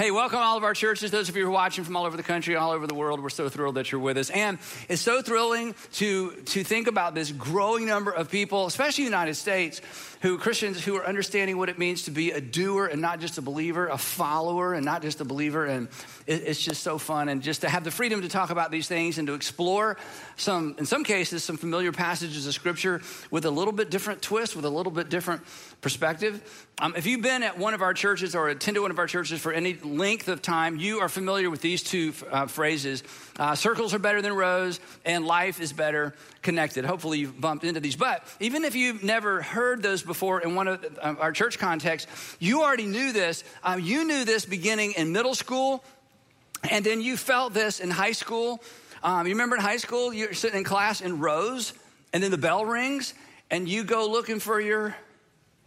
Hey, welcome all of our churches. Those of you who are watching from all over the country, all over the world, we're so thrilled that you're with us. And it's so thrilling to, to think about this growing number of people, especially in the United States, who Christians who are understanding what it means to be a doer and not just a believer, a follower and not just a believer. And it, it's just so fun. And just to have the freedom to talk about these things and to explore some, in some cases, some familiar passages of scripture with a little bit different twist, with a little bit different perspective. Um, if you've been at one of our churches or attended one of our churches for any length of time, you are familiar with these two uh, phrases uh, circles are better than rows, and life is better connected. Hopefully, you've bumped into these. But even if you've never heard those before in one of uh, our church contexts, you already knew this. Uh, you knew this beginning in middle school, and then you felt this in high school. Um, you remember in high school, you're sitting in class in rows, and then the bell rings, and you go looking for your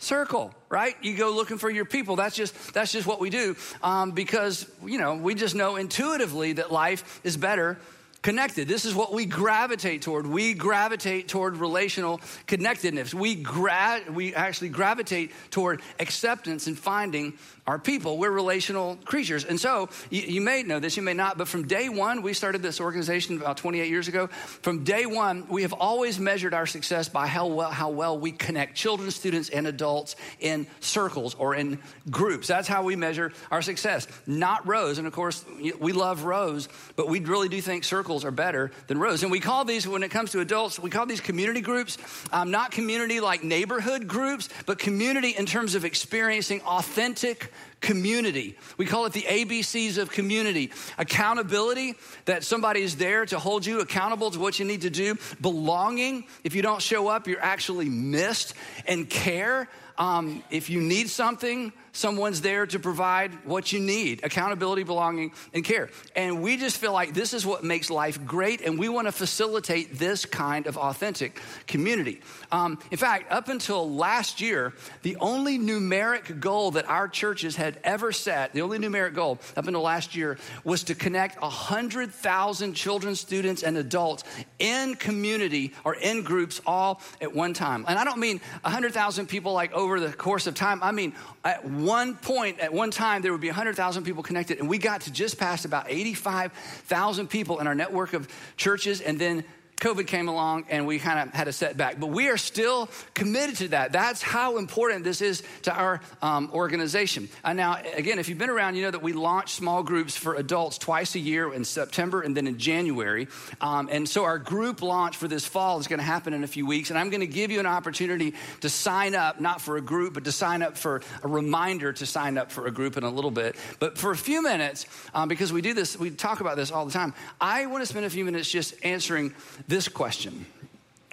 circle right? You go looking for your people. That's just that's just what we do um, because you know we just know intuitively that life is better connected this is what we gravitate toward we gravitate toward relational connectedness we gra- we actually gravitate toward acceptance and finding our people. We're relational creatures. And so you, you, may know this, you may not, but from day one, we started this organization about 28 years ago. From day one, we have always measured our success by how well, how well we connect children, students, and adults in circles or in groups. That's how we measure our success, not rows. And of course, we love rows, but we really do think circles are better than rows. And we call these, when it comes to adults, we call these community groups, um, not community like neighborhood groups, but community in terms of experiencing authentic community. We call it the ABCs of community. Accountability, that somebody is there to hold you accountable to what you need to do. Belonging, if you don't show up, you're actually missed. And care, um, if you need something, someone's there to provide what you need accountability, belonging, and care. And we just feel like this is what makes life great, and we want to facilitate this kind of authentic community. Um, in fact, up until last year, the only numeric goal that our churches had ever set, the only numeric goal up until last year, was to connect 100,000 children, students, and adults in community or in groups all at one time. And I don't mean 100,000 people like over the course of time, I mean at one point, at one time, there would be 100,000 people connected, and we got to just past about 85,000 people in our network of churches, and then COVID came along and we kind of had a setback, but we are still committed to that. That's how important this is to our um, organization. And now, again, if you've been around, you know that we launch small groups for adults twice a year in September and then in January. Um, and so our group launch for this fall is going to happen in a few weeks. And I'm going to give you an opportunity to sign up, not for a group, but to sign up for a reminder to sign up for a group in a little bit. But for a few minutes, um, because we do this, we talk about this all the time, I want to spend a few minutes just answering this question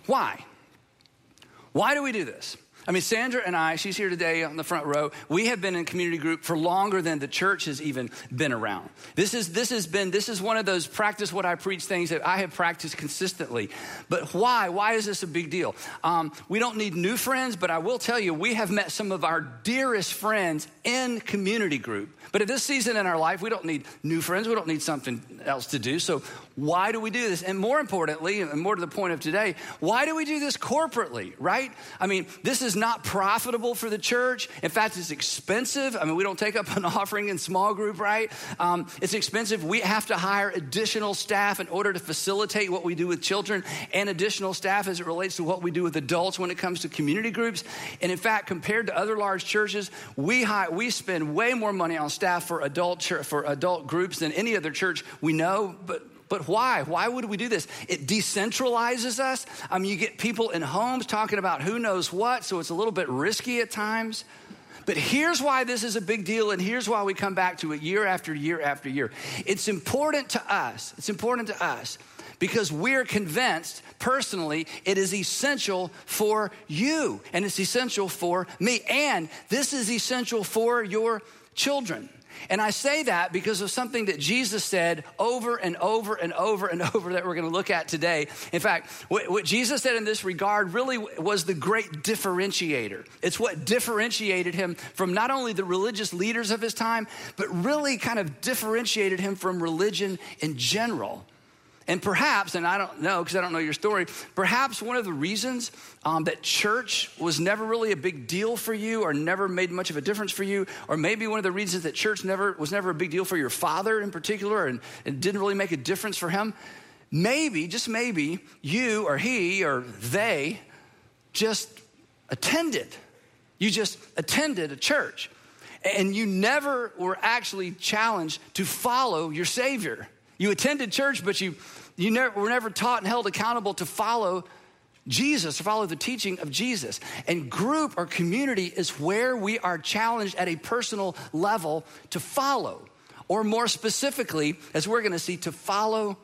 Why? Why do we do this? I mean, Sandra and I, she's here today on the front row. We have been in community group for longer than the church has even been around. This is this has been this is one of those practice what I preach things that I have practiced consistently. But why? Why is this a big deal? Um, we don't need new friends, but I will tell you, we have met some of our dearest friends in community group. But at this season in our life, we don't need new friends. We don't need something else to do. So why do we do this? And more importantly, and more to the point of today, why do we do this corporately, right? I mean, this is not profitable for the church. In fact, it's expensive. I mean, we don't take up an offering in small group, right? Um, it's expensive. We have to hire additional staff in order to facilitate what we do with children and additional staff as it relates to what we do with adults when it comes to community groups. And in fact, compared to other large churches, we, we spend way more money on staff for adult, church, for adult groups than any other church we know. But but why? Why would we do this? It decentralizes us. I mean, you get people in homes talking about who knows what, so it's a little bit risky at times. But here's why this is a big deal, and here's why we come back to it year after year after year. It's important to us. It's important to us because we're convinced personally it is essential for you, and it's essential for me, and this is essential for your children. And I say that because of something that Jesus said over and over and over and over that we're going to look at today. In fact, what, Jesus said in this regard really was the great differentiator. It's what differentiated him from not only the religious leaders of his time, but really kind of differentiated him from religion in general. And perhaps, and I don't know because I don't know your story, perhaps one of the reasons um, that church was never really a big deal for you or never made much of a difference for you, or maybe one of the reasons that church never was never a big deal for your father in particular and it didn't really make a difference for him, maybe, just maybe, you or he or they just attended. You just attended a church and you never were actually challenged to follow your Savior. You attended church, but you, you never, were never taught and held accountable to follow Jesus, to follow the teaching of Jesus. And group or community is where we are challenged at a personal level to follow, or more specifically, as we're gonna see, to follow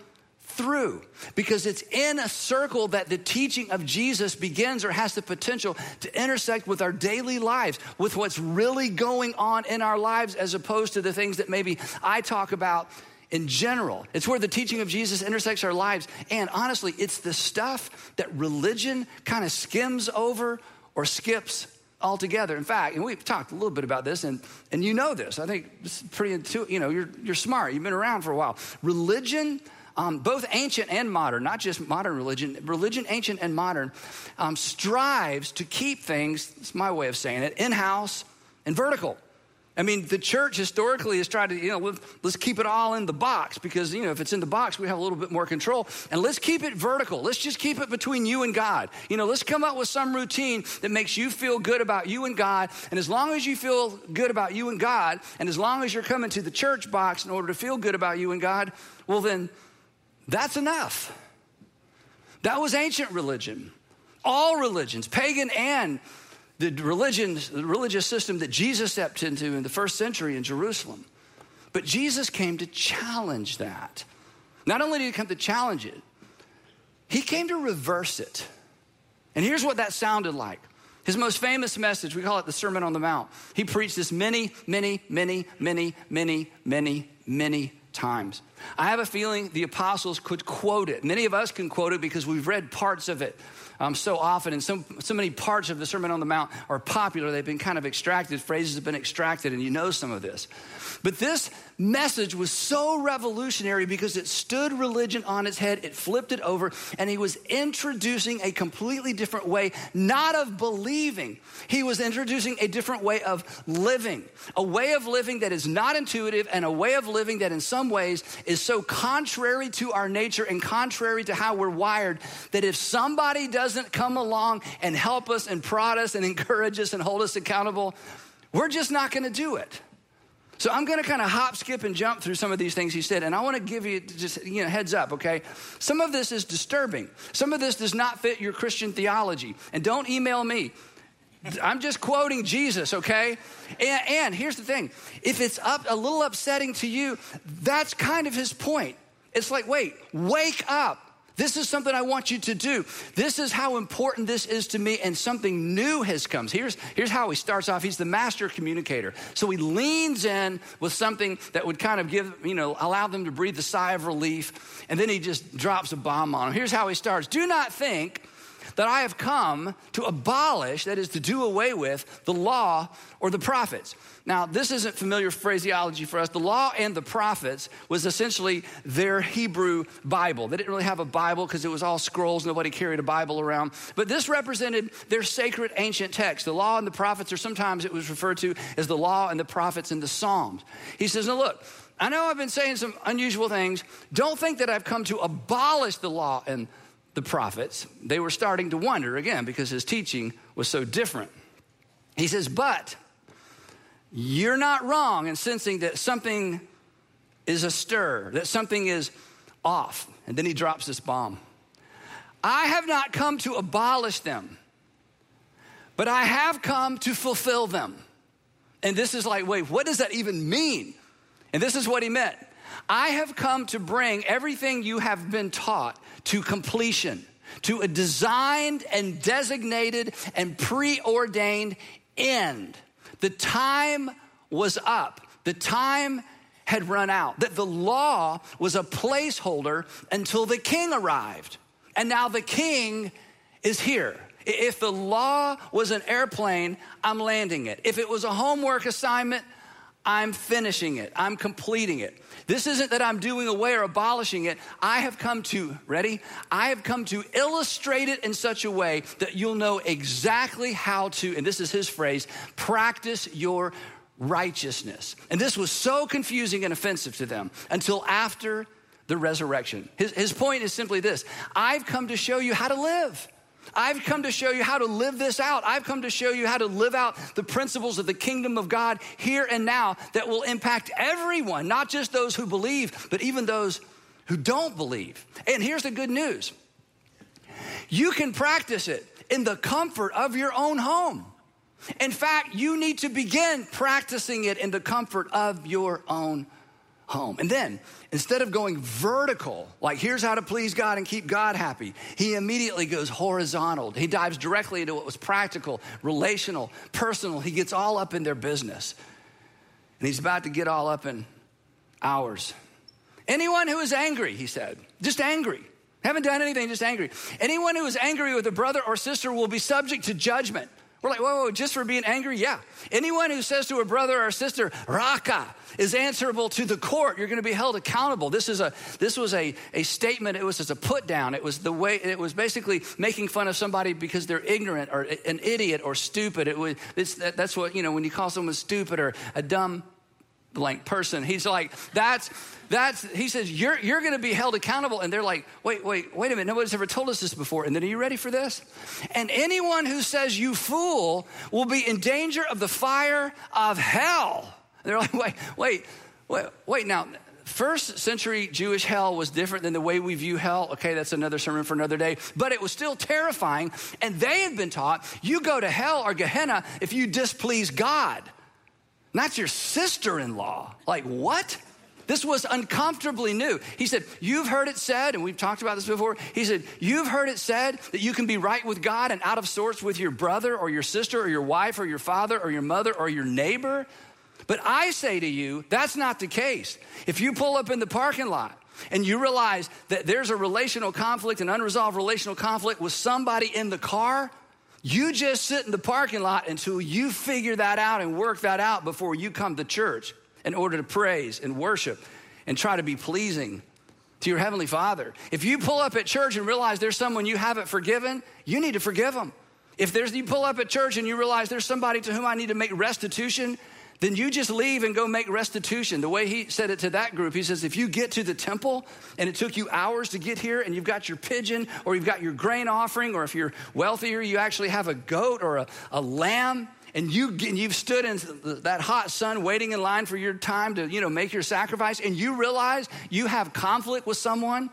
through because it's in a circle that the teaching of Jesus begins or has the potential to intersect with our daily lives, with what's really going on in our lives, as opposed to the things that maybe I talk about in general. It's where the teaching of Jesus intersects our lives. And honestly, it's the stuff that religion kind of skims over or skips altogether. In fact, and we've talked a little bit about this, and, and you know this. I think it's pretty intuitive. You know, you're, you're smart. You've been around for a while. Religion um, both ancient and modern, not just modern religion, religion, ancient and modern, um, strives to keep things, it's my way of saying it, in house and vertical. I mean, the church historically has tried to, you know, let's keep it all in the box because, you know, if it's in the box, we have a little bit more control. And let's keep it vertical. Let's just keep it between you and God. You know, let's come up with some routine that makes you feel good about you and God. And as long as you feel good about you and God, and as long as you're coming to the church box in order to feel good about you and God, well, then that's enough. That was ancient religion. All religions, pagan and the religion, the religious system that Jesus stepped into in the first century in Jerusalem. But Jesus came to challenge that. Not only did he come to challenge it, he came to reverse it. And here's what that sounded like. His most famous message, we call it the Sermon on the Mount. He preached this many, many, many, many, many, many, many times. I have a feeling the apostles could quote it. Many of us can quote it because we've read parts of it um, so often, and so, so many parts of the Sermon on the Mount are popular. They've been kind of extracted, phrases have been extracted, and you know some of this. But this message was so revolutionary because it stood religion on its head, it flipped it over, and he was introducing a completely different way, not of believing. He was introducing a different way of living, a way of living that is not intuitive, and a way of living that in some ways is so contrary to our nature and contrary to how we're wired that if somebody doesn't come along and help us and prod us and encourage us and hold us accountable, we're just not gonna do it. So I'm going to kind of hop, skip, and jump through some of these things he said, and I want to give you just you know heads up, okay? Some of this is disturbing. Some of this does not fit your Christian theology, and don't email me. I'm just quoting Jesus, okay? And, and here's the thing: if it's up a little upsetting to you, that's kind of his point. It's like, wait, wake up. This is something I want you to do. This is how important this is to me, and something new has come. Here's, here's how he starts off. He's the master communicator. So he leans in with something that would kind of give, you know, allow them to breathe a sigh of relief, and then he just drops a bomb on them. Here's how he starts. Do not think that I have come to abolish, that is, to do away with, the law or the prophets. Now, this isn't familiar phraseology for us. The law and the prophets was essentially their Hebrew Bible. They didn't really have a Bible because it was all scrolls, nobody carried a Bible around. But this represented their sacred ancient text. The law and the prophets, or sometimes it was referred to as the law and the prophets and the Psalms. He says, Now look, I know I've been saying some unusual things. Don't think that I've come to abolish the law and the prophets, they were starting to wonder again because his teaching was so different. He says, But you're not wrong in sensing that something is astir, that something is off. And then he drops this bomb. I have not come to abolish them, but I have come to fulfill them. And this is like, wait, what does that even mean? And this is what he meant. I have come to bring everything you have been taught to completion, to a designed and designated and preordained end. The time was up. The time had run out. That the law was a placeholder until the king arrived. And now the king is here. If the law was an airplane, I'm landing it. If it was a homework assignment, I'm finishing it, I'm completing it. This isn't that I'm doing away or abolishing it. I have come to, ready? I have come to illustrate it in such a way that you'll know exactly how to, and this is his phrase, practice your righteousness. And this was so confusing and offensive to them until after the resurrection. His, his point is simply this I've come to show you how to live. I've come to show you how to live this out. I've come to show you how to live out the principles of the kingdom of God here and now that will impact everyone, not just those who believe, but even those who don't believe. And here's the good news you can practice it in the comfort of your own home. In fact, you need to begin practicing it in the comfort of your own home. And then, instead of going vertical, like here's how to please God and keep God happy, he immediately goes horizontal. He dives directly into what was practical, relational, personal. He gets all up in their business. And he's about to get all up in ours. Anyone who is angry, he said, just angry, haven't done anything, just angry. Anyone who is angry with a brother or sister will be subject to judgment. We're like, whoa, whoa, just for being angry? Yeah. Anyone who says to a brother or sister, Raca, is answerable to the court. You're going to be held accountable. This is a this was a, a statement. It was just a put down. It was the way it was basically making fun of somebody because they're ignorant or an idiot or stupid. It was that, that's what you know when you call someone stupid or a dumb blank person. He's like, that's, that's, he says, you're, you're going to be held accountable. And they're like, wait, wait, wait a minute. Nobody's ever told us this before. And then, are you ready for this? And anyone who says you fool will be in danger of the fire of hell. And they're like, wait, wait, wait, wait. Now, first century Jewish hell was different than the way we view hell. Okay, that's another sermon for another day. But it was still terrifying. And they had been taught you go to hell or Gehenna if you displease God. That's your sister in law. Like, what? This was uncomfortably new. He said, You've heard it said, and we've talked about this before. He said, You've heard it said that you can be right with God and out of sorts with your brother or your sister or your wife or your father or your mother or your neighbor. But I say to you, that's not the case. If you pull up in the parking lot and you realize that there's a relational conflict, an unresolved relational conflict with somebody in the car, you just sit in the parking lot until you figure that out and work that out before you come to church in order to praise and worship and try to be pleasing to your Heavenly Father. If you pull up at church and realize there's someone you haven't forgiven, you need to forgive them. If there's you pull up at church and you realize there's somebody to whom I need to make restitution, then you just leave and go make restitution. The way he said it to that group, he says, if you get to the temple and it took you hours to get here and you've got your pigeon or you've got your grain offering, or if you're wealthier, you actually have a goat or a, a lamb, and, you, and you've stood in that hot sun waiting in line for your time to, you know, make your sacrifice, and you realize you have conflict with someone,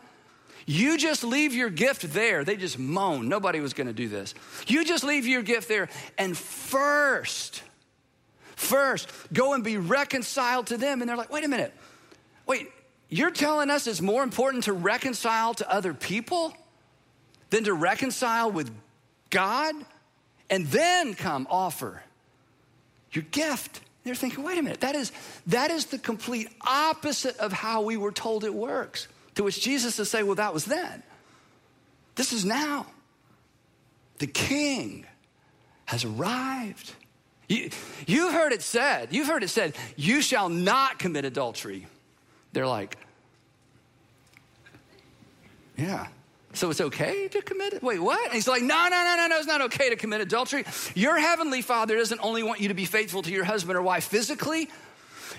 you just leave your gift there. They just moan. Nobody was going to do this. You just leave your gift there, and first, first. Go and be reconciled to them. And they're like, wait a minute. Wait, you're telling us it's more important to reconcile to other people than to reconcile with God and then come offer your gift. They're thinking, wait a minute, that is, that is the complete opposite of how we were told it works. To which Jesus is say, well, that was then. This is now. The king has arrived. You, you've heard it said, you've heard it said, you shall not commit adultery. They're like, yeah. So it's okay to commit it? Wait, what? And he's like, no, no, no, no, no, it's not okay to commit adultery. Your heavenly father doesn't only want you to be faithful to your husband or wife physically,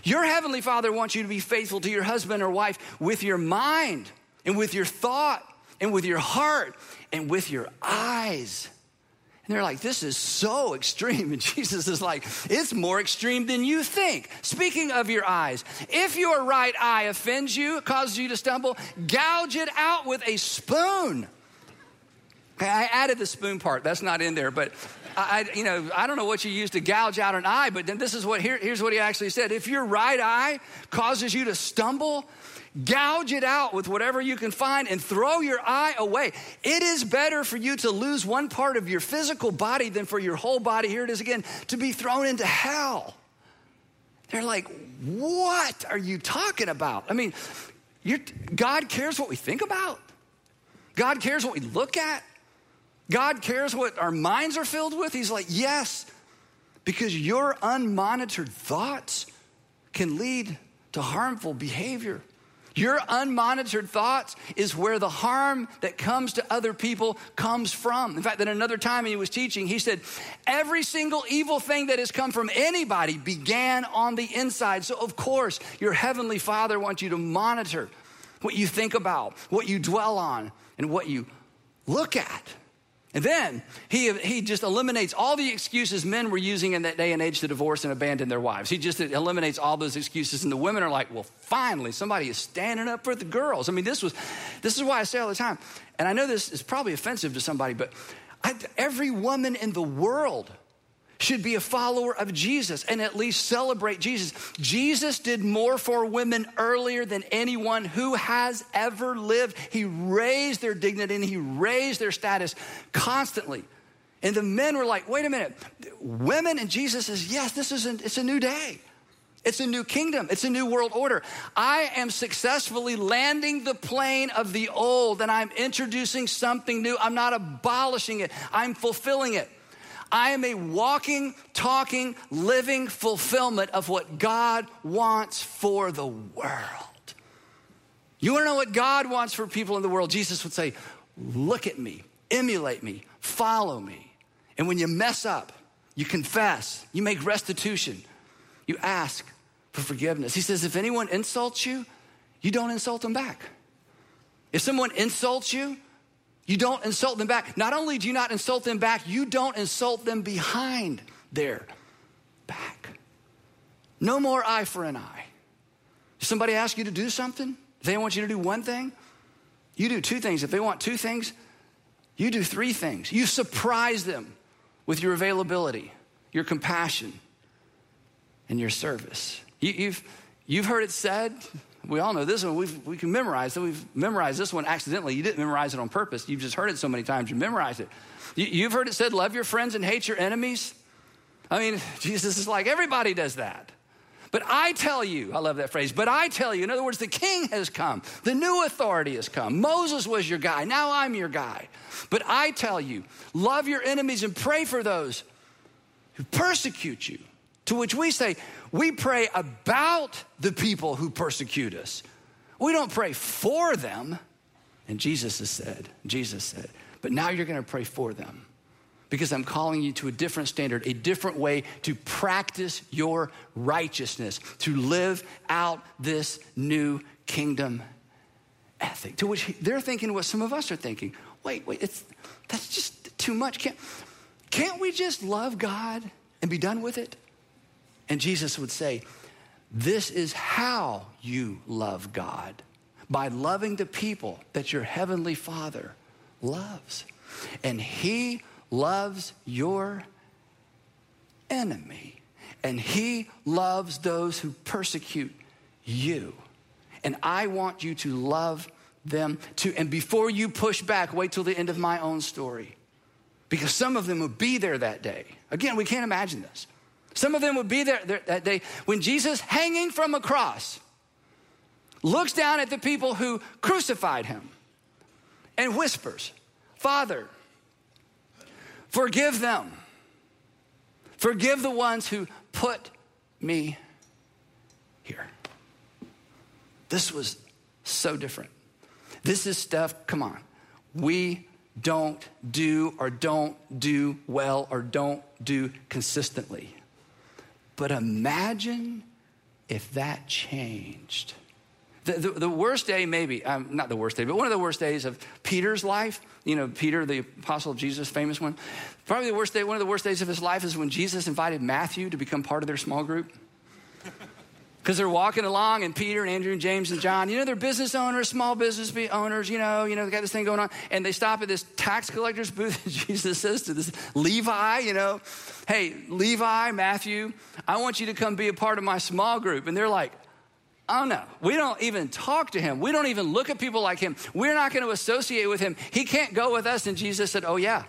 your heavenly father wants you to be faithful to your husband or wife with your mind and with your thought and with your heart and with your eyes. And they're like, this is so extreme. And Jesus is like, it's more extreme than you think. Speaking of your eyes, if your right eye offends you, causes you to stumble, gouge it out with a spoon. I added the spoon part. That's not in there, but I, you know, I don't know what you use to gouge out an eye, but then this is what here, here's what he actually said. If your right eye causes you to stumble, Gouge it out with whatever you can find and throw your eye away. It is better for you to lose one part of your physical body than for your whole body, here it is again, to be thrown into hell. They're like, what are you talking about? I mean, God cares what we think about, God cares what we look at, God cares what our minds are filled with. He's like, yes, because your unmonitored thoughts can lead to harmful behavior. Your unmonitored thoughts is where the harm that comes to other people comes from. In fact, at another time he was teaching, he said, Every single evil thing that has come from anybody began on the inside. So, of course, your heavenly Father wants you to monitor what you think about, what you dwell on, and what you look at. And then he, he just eliminates all the excuses men were using in that day and age to divorce and abandon their wives. He just eliminates all those excuses. And the women are like, well, finally, somebody is standing up for the girls. I mean, this was, this is why I say all the time, and I know this is probably offensive to somebody, but I, every woman in the world should be a follower of Jesus and at least celebrate Jesus. Jesus did more for women earlier than anyone who has ever lived. He raised their dignity and he raised their status constantly. And the men were like, wait a minute, women and Jesus says, yes, this is a, it's a new day. It's a new kingdom. It's a new world order. I am successfully landing the plane of the old and I'm introducing something new. I'm not abolishing it. I'm fulfilling it. I am a walking, talking, living fulfillment of what God wants for the world. You wanna know what God wants for people in the world? Jesus would say, Look at me, emulate me, follow me. And when you mess up, you confess, you make restitution, you ask for forgiveness. He says, If anyone insults you, you don't insult them back. If someone insults you, you don't insult them back. Not only do you not insult them back, you don't insult them behind their back. No more eye for an eye. If somebody asks you to do something, they want you to do one thing, you do two things. If they want two things, you do three things. You surprise them with your availability, your compassion, and your service. You, have you've, heard it said, we all know this one. We've, we can memorize it. We've memorized this one accidentally. You didn't memorize it on purpose. You've just heard it so many times, you memorized it. You, you've heard it said, love your friends and hate your enemies. I mean, Jesus is like, everybody does that. But I tell you, I love that phrase, but I tell you, in other words, the king has come, the new authority has come. Moses was your guy, now I'm your guy. But I tell you, love your enemies and pray for those who persecute you. To which we say, we pray about the people who persecute us. We don't pray for them. And Jesus has said, Jesus said, but now you're going to pray for them because I'm calling you to a different standard, a different way to practice your righteousness, to live out this new kingdom ethic. To which they're thinking what some of us are thinking. Wait, wait, it's, that's just too much. Can't, can't we just love God and be done with it? And Jesus would say, This is how you love God by loving the people that your heavenly Father loves. And He loves your enemy, and He loves those who persecute you. And I want you to love them too. And before you push back, wait till the end of my own story. Because some of them will be there that day. Again, we can't imagine this. Some of them would be there, that day when Jesus, hanging from a cross, looks down at the people who crucified him and whispers, Father, forgive them. Forgive the ones who put me here. This was so different. This is stuff, come on, we don't do or don't do well or don't do consistently. But imagine if that changed. The, the, the worst day, maybe, um, not the worst day, but one of the worst days of Peter's life, you know, Peter, the apostle of Jesus, famous one, probably the worst day, one of the worst days of his life is when Jesus invited Matthew to become part of their small group. Because they're walking along, and Peter and Andrew and James and John, you know, they're business owners, small business owners, you know, you know, they got this thing going on, and they stop at this tax collector's booth. Jesus says to this Levi, you know, hey, Levi, Matthew, I want you to come be a part of my small group. And they're like, Oh no, we don't even talk to him. We don't even look at people like him. We're not going to associate with him. He can't go with us. And Jesus said, Oh, yeah,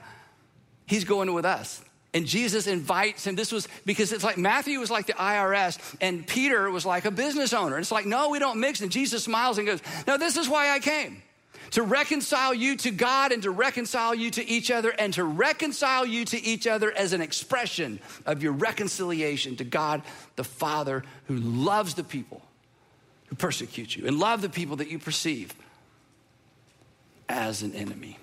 he's going with us. And Jesus invites him. This was because it's like Matthew was like the IRS and Peter was like a business owner. And it's like, no, we don't mix. And Jesus smiles and goes, No, this is why I came. to reconcile you to God and to reconcile you to each other and to reconcile you to each other as an expression of your reconciliation to God the Father who loves the people who persecute you and love the people that you perceive as an enemy.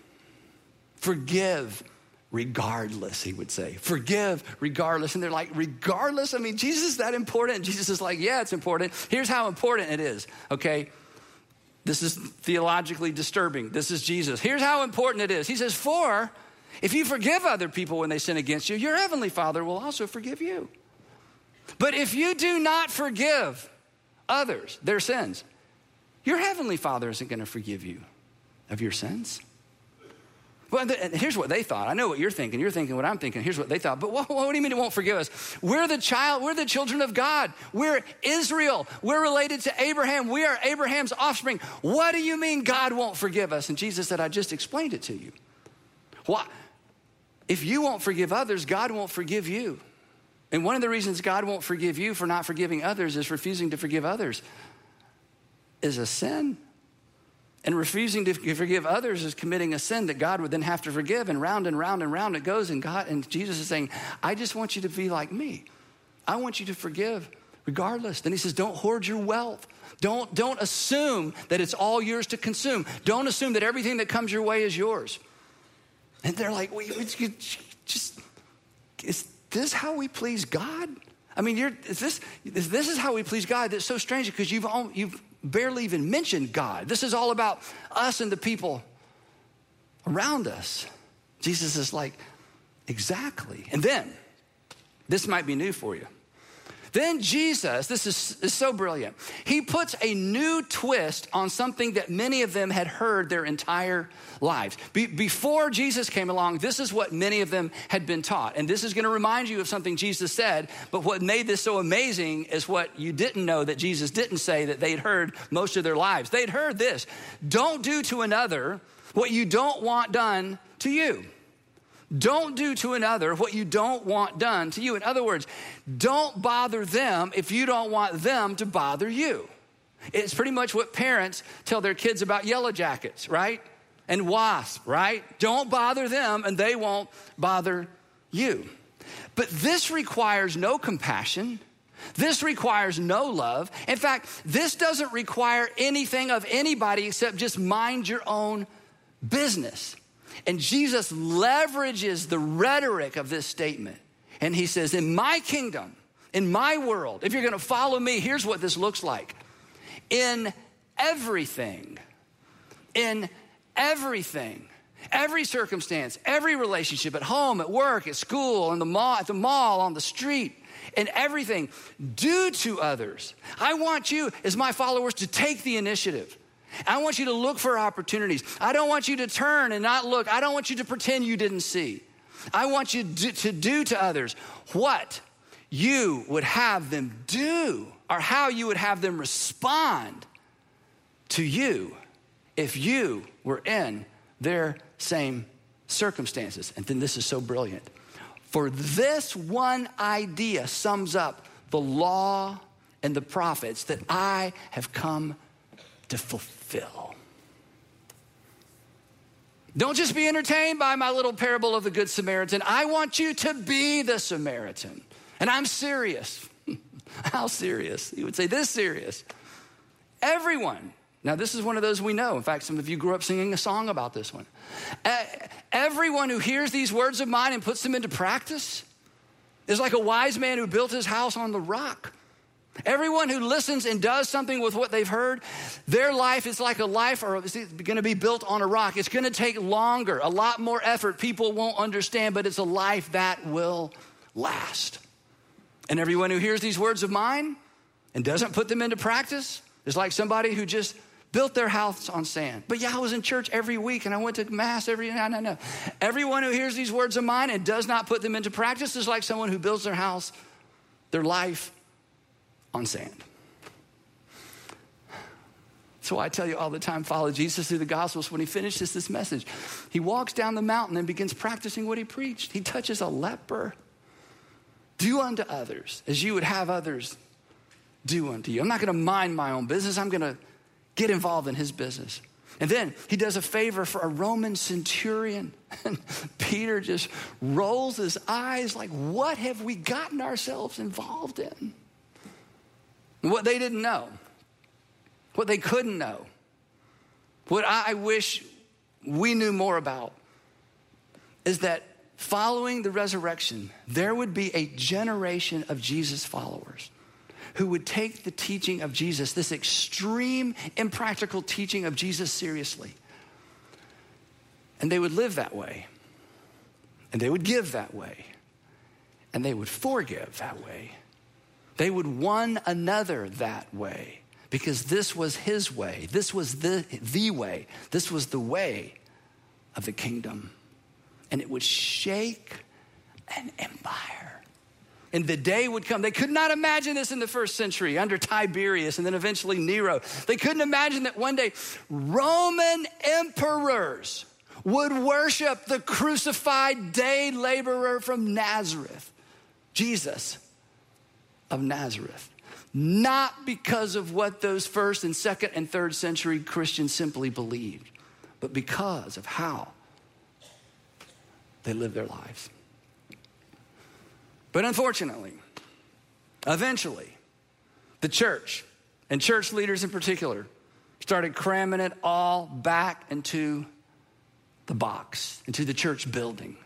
Forgive regardless, he would say. Forgive regardless. And they're like, regardless? I mean, Jesus is that important? And Jesus is like, yeah, it's important. Here's how important it is, okay? This is theologically disturbing. This is Jesus. Here's how important it is. He says, For if you forgive other people when they sin against you, your heavenly Father will also forgive you. But if you do not forgive others their sins, your heavenly Father isn't going to forgive you of your sins. Well, here's what they thought. I know what you're thinking. You're thinking what I'm thinking. Here's what they thought. But what, what, do you mean it won't forgive us? We're the child. We're the children of God. We're Israel. We're related to Abraham. We are Abraham's offspring. What do you mean God won't forgive us? And Jesus said, I just explained it to you. Why? If you won't forgive others, God won't forgive you. And one of the reasons God won't forgive you for not forgiving others is refusing to forgive others is a sin. And refusing to forgive others is committing a sin that God would then have to forgive. And round and round and round it goes. And God and Jesus is saying, I just want you to be like me. I want you to forgive regardless. Then he says, Don't hoard your wealth. Don't, don't assume that it's all yours to consume. Don't assume that everything that comes your way is yours. And they're like, well, just, is this how we please God? I mean, you're, is this, is, this is how we please God. That's so strange because you've, you've barely even mentioned God. This is all about us and the people around us. Jesus is like, exactly. And then, this might be new for you. Then Jesus, this is, is so brilliant, he puts a new twist on something that many of them had heard their entire lives. Be, before Jesus came along, this is what many of them had been taught. And this is going to remind you of something Jesus said, but what made this so amazing is what you didn't know that Jesus didn't say that they'd heard most of their lives. They'd heard this don't do to another what you don't want done to you. Don't do to another what you don't want done to you. In other words, don't bother them if you don't want them to bother you. It's pretty much what parents tell their kids about yellow jackets, right? And wasp, right? Don't bother them and they won't bother you. But this requires no compassion. This requires no love. In fact, this doesn't require anything of anybody except just mind your own business. And Jesus leverages the rhetoric of this statement. And he says, In my kingdom, in my world, if you're gonna follow me, here's what this looks like. In everything, in everything, every circumstance, every relationship at home, at work, at school, in the mall, at the mall, on the street, and everything, do to others. I want you, as my followers, to take the initiative. I want you to look for opportunities. I don't want you to turn and not look. I don't want you to pretend you didn't see. I want you to do to others what you would have them do or how you would have them respond to you if you were in their same circumstances. And then this is so brilliant. For this one idea sums up the law and the prophets that I have come to fulfill. Don't just be entertained by my little parable of the Good Samaritan. I want you to be the Samaritan. And I'm serious. How serious? He would say, This serious. Everyone. Now, this is one of those we know. In fact, some of you grew up singing a song about this one. Everyone who hears these words of mine and puts them into practice is like a wise man who built his house on the rock. Everyone who listens and does something with what they've heard, their life is like a life or it's going to be built on a rock. It's going to take longer, a lot more effort. People won't understand, but it's a life that will last. And everyone who hears these words of mine and doesn't put them into practice is like somebody who just built their house on sand. But yeah, I was in church every week and I went to mass every no, no, no. Everyone who hears these words of mine and does not put them into practice is like someone who builds their house, their life on sand. So I tell you all the time, follow Jesus through the Gospels. When he finishes this message, he walks down the mountain and begins practicing what he preached. He touches a leper. Do unto others as you would have others do unto you. I'm not going to mind my own business. I'm going to get involved in his business. And then he does a favor for a Roman centurion. And Peter just rolls his eyes like, what have we gotten ourselves involved in? What they didn't know, what they couldn't know, what I wish we knew more about is that following the resurrection, there would be a generation of Jesus followers who would take the teaching of Jesus, this extreme, impractical teaching of Jesus, seriously. And they would live that way. And they would give that way. And they would forgive that way. They would one another that way because this was his way. This was the, the way. This was the way of the kingdom. And it would shake an empire. And the day would come. They could not imagine this in the first century under Tiberius and then eventually Nero. They couldn't imagine that one day Roman emperors would worship the crucified day laborer from Nazareth, Jesus of Nazareth. Not because of what those first and second and third century Christians simply believed, but because of how they lived their lives. But unfortunately, eventually, the church, and church leaders in particular, started cramming it all back into the box, into the church building,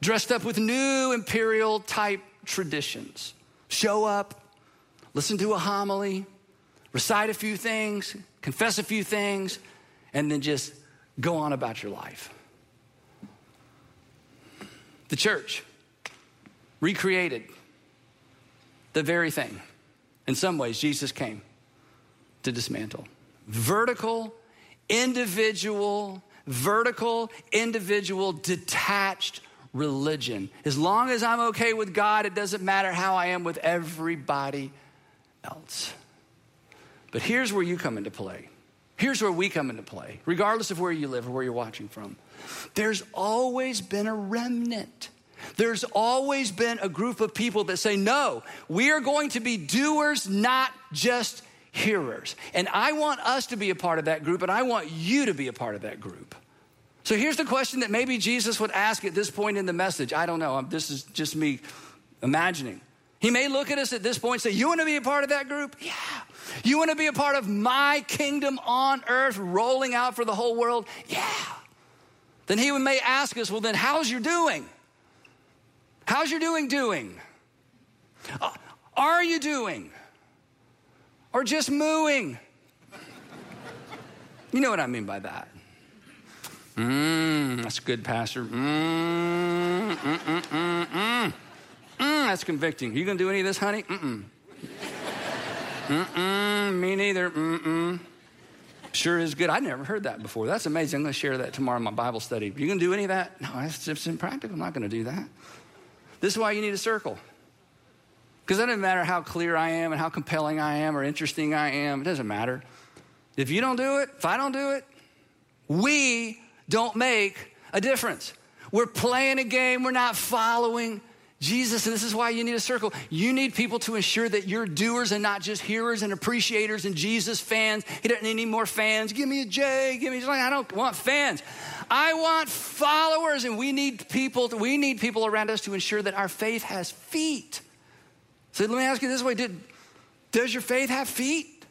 dressed up with new imperial type traditions. Show up, listen to a homily, recite a few things, confess a few things, and then just go on about your life. The church recreated the very thing. In some ways, Jesus came to dismantle. Vertical, individual, vertical, individual, detached religion. As long as I'm okay with God, it doesn't matter how I am with everybody else. But here's where you come into play. Here's where we come into play, regardless of where you live or where you're watching from. There's always been a remnant there's always been a group of people that say, no, we are going to be doers, not just hearers. And I want us to be a part of that group, and I want you to be a part of that group. So here's the question that maybe Jesus would ask at this point in the message. I don't know. This is just me imagining. He may look at us at this point and say, You want to be a part of that group? Yeah. You want to be a part of my kingdom on earth rolling out for the whole world? Yeah. Then he may ask us, Well, then how's your doing? How's your doing doing? Are you doing? Or just mooing? You know what I mean by that. That's a good, Pastor. Mm, mm, mm, mm. Mm, that's convicting. You gonna do any of this, honey? Me neither. Sure is good. I never heard that before. That's amazing. I'm gonna share that tomorrow in my Bible study. You gonna do any of that? No, that's just impractical. I'm not gonna do that. This is why you need a circle. Because it doesn't matter how clear I am and how compelling I am or interesting I am, it doesn't matter. If you don't do it, if I don't do it, we don't make a difference. We're playing a game, we're not following Jesus, and this is why you need a circle. You need people to ensure that you're doers and not just hearers and appreciators and Jesus fans. He doesn't need any more fans. Give me a J, give me. I don't want fans. I want followers, and we need people. We need people around us to ensure that our faith has feet. So let me ask you this way: Did does your faith have feet?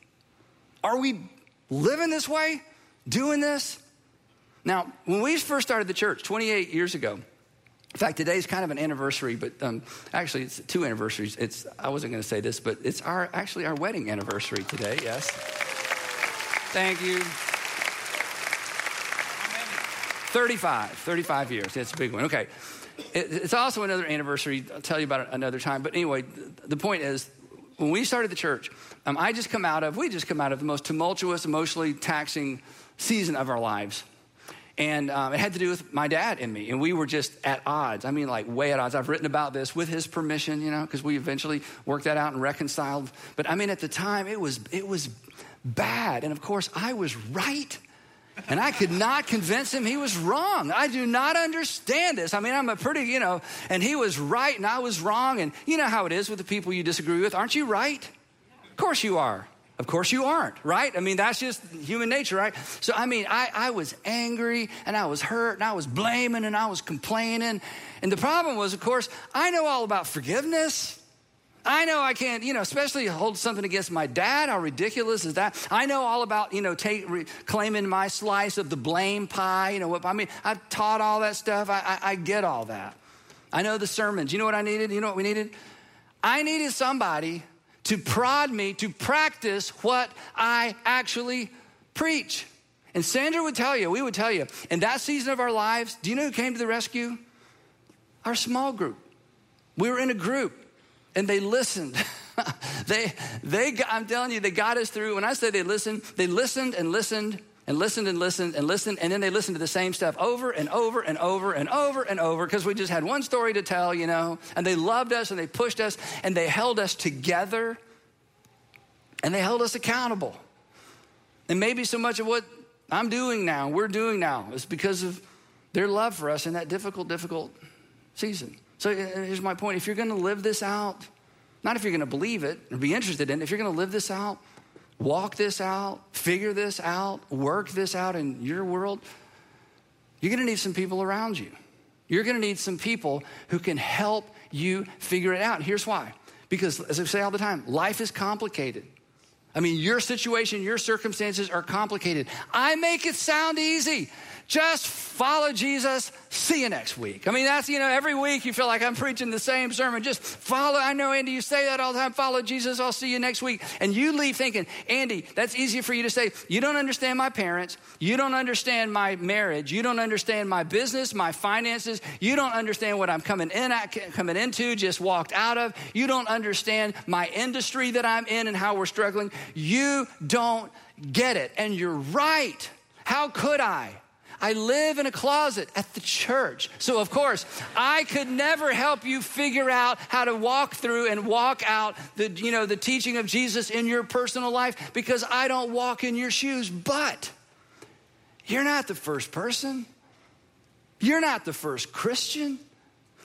Are we living this way, doing this? Now, when we first started the church 28 years ago, in fact, today is kind of an anniversary, but um, actually, it's two anniversaries. It's I wasn't going to say this, but it's our actually our wedding anniversary today. Yes. Thank you. 35, 35 years. That's a big one. Okay. it's also another anniversary. I'll tell you about it another time. But anyway, the point is, when we started the church, um, I just come out of, we just come out of the most tumultuous, emotionally taxing season of our lives. And um, it had to do with my dad and me. And we were just at odds. I mean, like way at odds. I've written about this with his permission, you know, because we eventually worked that out and reconciled. But I mean, at the time, it was, it was bad. And of course, I was right. And I could not convince him he was wrong. I do not understand this. I mean, I'm a pretty, you know, and he was right and I was wrong. And you know how it is with the people you disagree with. Aren't you right? Of course you are. Of course you aren't, right? I mean, that's just human nature, right? So, I mean, I, I was angry and I was hurt and I was blaming and I was complaining. And the problem was, of course, I know all about forgiveness. I know I can't, you know, especially hold something against my dad. How ridiculous is that? I know all about, you know, take, re, claiming my slice of the blame pie. You know what? I mean, I've taught all that stuff. I, I, I get all that. I know the sermons. You know what I needed? You know what we needed? I needed somebody to prod me to practice what I actually preach. And Sandra would tell you, we would tell you, in that season of our lives, do you know who came to the rescue? Our small group. We were in a group and they listened. they, they, I'm telling you, they got us through. When I say they listened, they listened and listened and listened and listened and listened, and then they listened to the same stuff over and over and over and over and over because we just had one story to tell, you know. And they loved us and they pushed us and they held us together and they held us accountable. And maybe so much of what I'm doing now, we're doing now, is because of their love for us in that difficult, difficult season. So uh, here's my point if you're going to live this out, not if you're going to believe it or be interested in it, if you're going to live this out, walk this out, figure this out, work this out in your world, you're to need some people around you. You're to need some people who can help you figure it out. here's why. Because, as I say all the time, life is complicated. I mean, your situation, your circumstances are complicated. I make it sound easy. Just follow Jesus. See you next week. I mean, that's, you know, every week you feel like I'm preaching the same sermon. Just follow. I know, Andy, you say that all the time. Follow Jesus. I'll see you next week. And you leave thinking, Andy, that's easy for you to say. You don't understand my parents. You don't understand my marriage. You don't understand my business, my finances. You don't understand what I'm coming in coming into, just walked out of. You don't understand my industry that I'm in and how we're struggling. You don't get it. And you're right. How could I? I live in a closet at the church. So, of course, I could never help you figure out how to walk through and walk out the, you know, the teaching of Jesus in your personal life because I don't walk in your shoes. But you're not the first person. You're not the first Christian.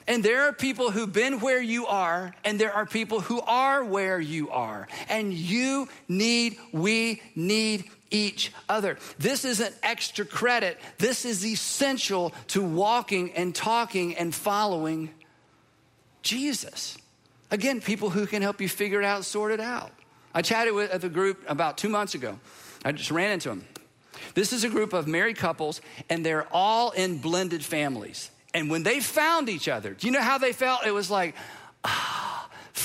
And there are people who've been where you are, and there are people who are where you are. And you need, we need each other. This isn't extra credit, this is essential to walking and talking and following Jesus. Again, people who can help you figure it out, sort it out. I chatted with a group about two months ago. I just ran into them. This is a group of married couples, and they're all in blended families. And when they found each other, do you know how they felt? It was like, ah,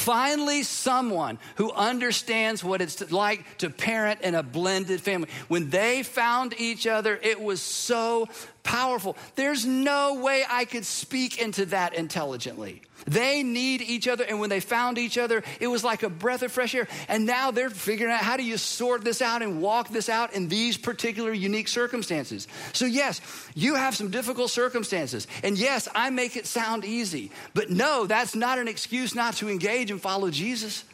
Finally, someone who understands what it's like to parent in a blended family. When they found each other, it was so powerful. There's no way I could speak into that intelligently. They need each other. And when they found each other, it was like a breath of fresh air. And now they're figuring out how do you sort this out and walk this out in these particular unique circumstances. So, yes, you have some difficult circumstances. And yes, I make it sound easy. But no, that's not an excuse not to engage and follow Jesus.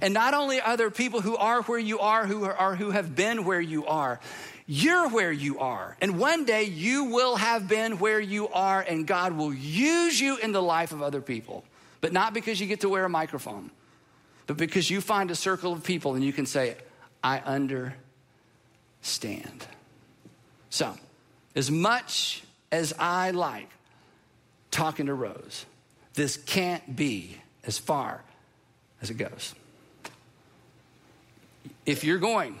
And not only are there people who are where you are, who are who have been where you are, you're where you are. And one day you will have been where you are, and God will use you in the life of other people. But not because you get to wear a microphone, but because you find a circle of people and you can say, I understand. So, as much as I like talking to rows, this can't be as far as it goes. If you're going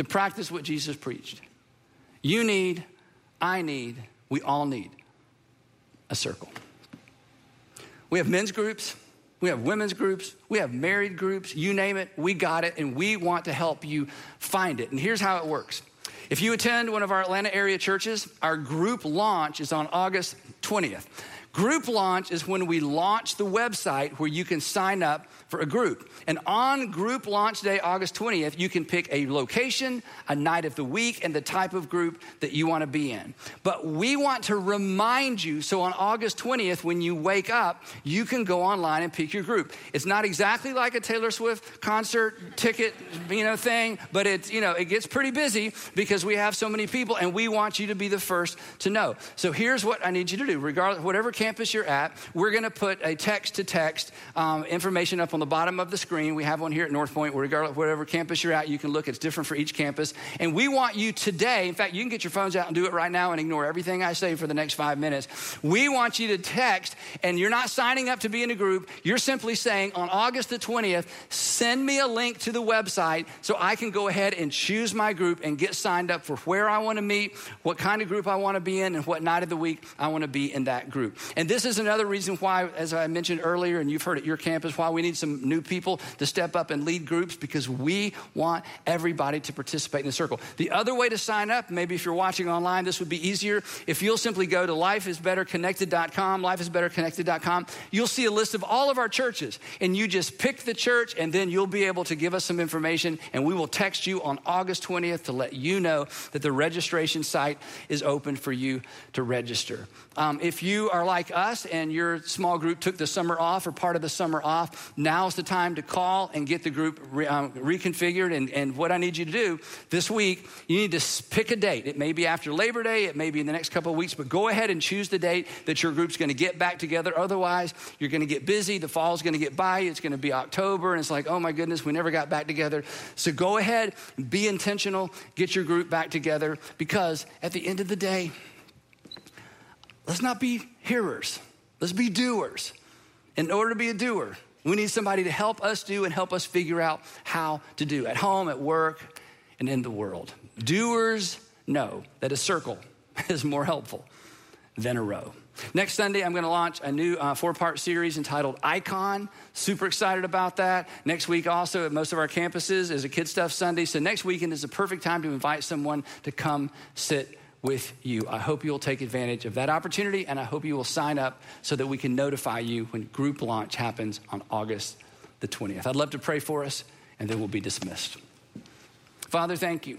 to practice what Jesus preached. You need, I need, we all need a circle. We have men's groups, we have women's groups, we have married groups, you name it, we got it, and we want to help you find it. And here's how it works. If you attend one of our Atlanta area churches, our group launch is on August 20th. Group launch is when we launch the website where you can sign up for a group. And on group launch day, August 20th, you can pick a location, a night of the week, and the type of group that you want to be in. But we want to remind you so on August 20th, when you wake up, you can go online and pick your group. It's not exactly like a Taylor Swift concert ticket, you know, thing, but it's, you know, it gets pretty busy because we have so many people and we want you to be the first to know. So here's what I need you to do, regardless, whatever campus you're at, we're going to put a text to text um, information up on the bottom of the screen. We have one here at North Point, regardless of whatever campus you're at, you can look. It's different for each campus. And we want you today, in fact, you can get your phones out and do it right now and ignore everything I say for the next five minutes. We want you to text, and you're not signing up to be in a group. You're simply saying, on August the 20th, send me a link to the website so I can go ahead and choose my group and get signed up for where I want to meet, what kind of group I want to be in, and what night of the week I want to be in that group. And this is another reason why, as I mentioned earlier, and you've heard at your campus, why we need some new people to step up and lead groups because we want everybody to participate in the circle. The other way to sign up, maybe if you're watching online, this would be easier. If you'll simply go to lifeisbetterconnected.com, lifeisbetterconnected.com, you'll see a list of all of our churches, and you just pick the church, and then you'll be able to give us some information, and we will text you on August 20th to let you know that the registration site is open for you to register. Um, if you are like us and your small group took the summer off or part of the summer off, now's the time to call and get the group re, um, reconfigured. And, and what I need you to do this week, you need to pick a date. It may be after Labor Day, it may be in the next couple of weeks, but go ahead and choose the date that your group's going to get back together. Otherwise, you're going to get busy. The fall's going to get by. It's going to be October, and it's like, oh my goodness, we never got back together. So go ahead, be intentional, get your group back together because at the end of the day, let's not be hearers, let's be doers. In order to be a doer, we need somebody to help us do and help us figure out how to do at home, at work, and in the world. Doers know that a circle is more helpful than a row. Next Sunday, I'm going to launch a new uh, four part series entitled Icon. Super excited about that. Next week, also at most of our campuses, is a KidStuf Sunday. So next weekend is a perfect time to invite someone to come sit with you. I hope you'll take advantage of that opportunity and I hope you will sign up so that we can notify you when group launch happens on August the 20th. I'd love to pray for us and then we'll be dismissed. Father, thank you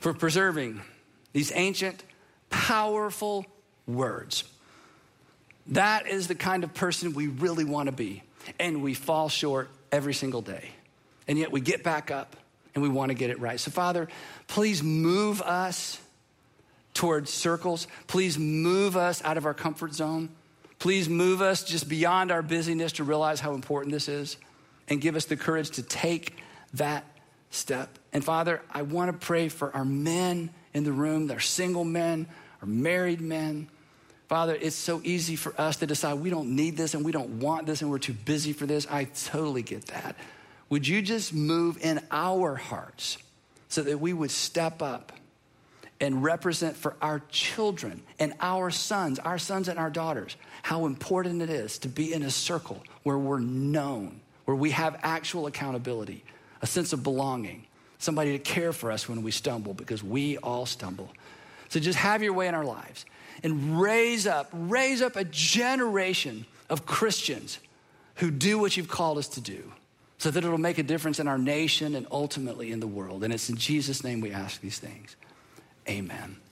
for preserving these ancient, powerful words. That is the kind of person we really want to be. And we fall short every single day. And yet we get back up and we want to get it right. So, Father, please move us towards circles. Please move us out of our comfort zone. Please move us just beyond our busyness to realize how important this is and give us the courage to take that step. And Father, I want to pray for our men in the room, our single men, our married men. Father, it's so easy for us to decide we don't need this and we don't want this and we're too busy for this. I totally get that. Would you just move in our hearts so that we would step up and represent for our children and our sons, our sons and our daughters, how important it is to be in a circle where we're known, where we have actual accountability, a sense of belonging, somebody to care for us when we stumble because we all stumble. So just have your way in our lives and raise up, raise up a generation of Christians who do what you've called us to do so that it'll make a difference in our nation and ultimately in the world. And it's in Jesus' name we ask these things. Amen.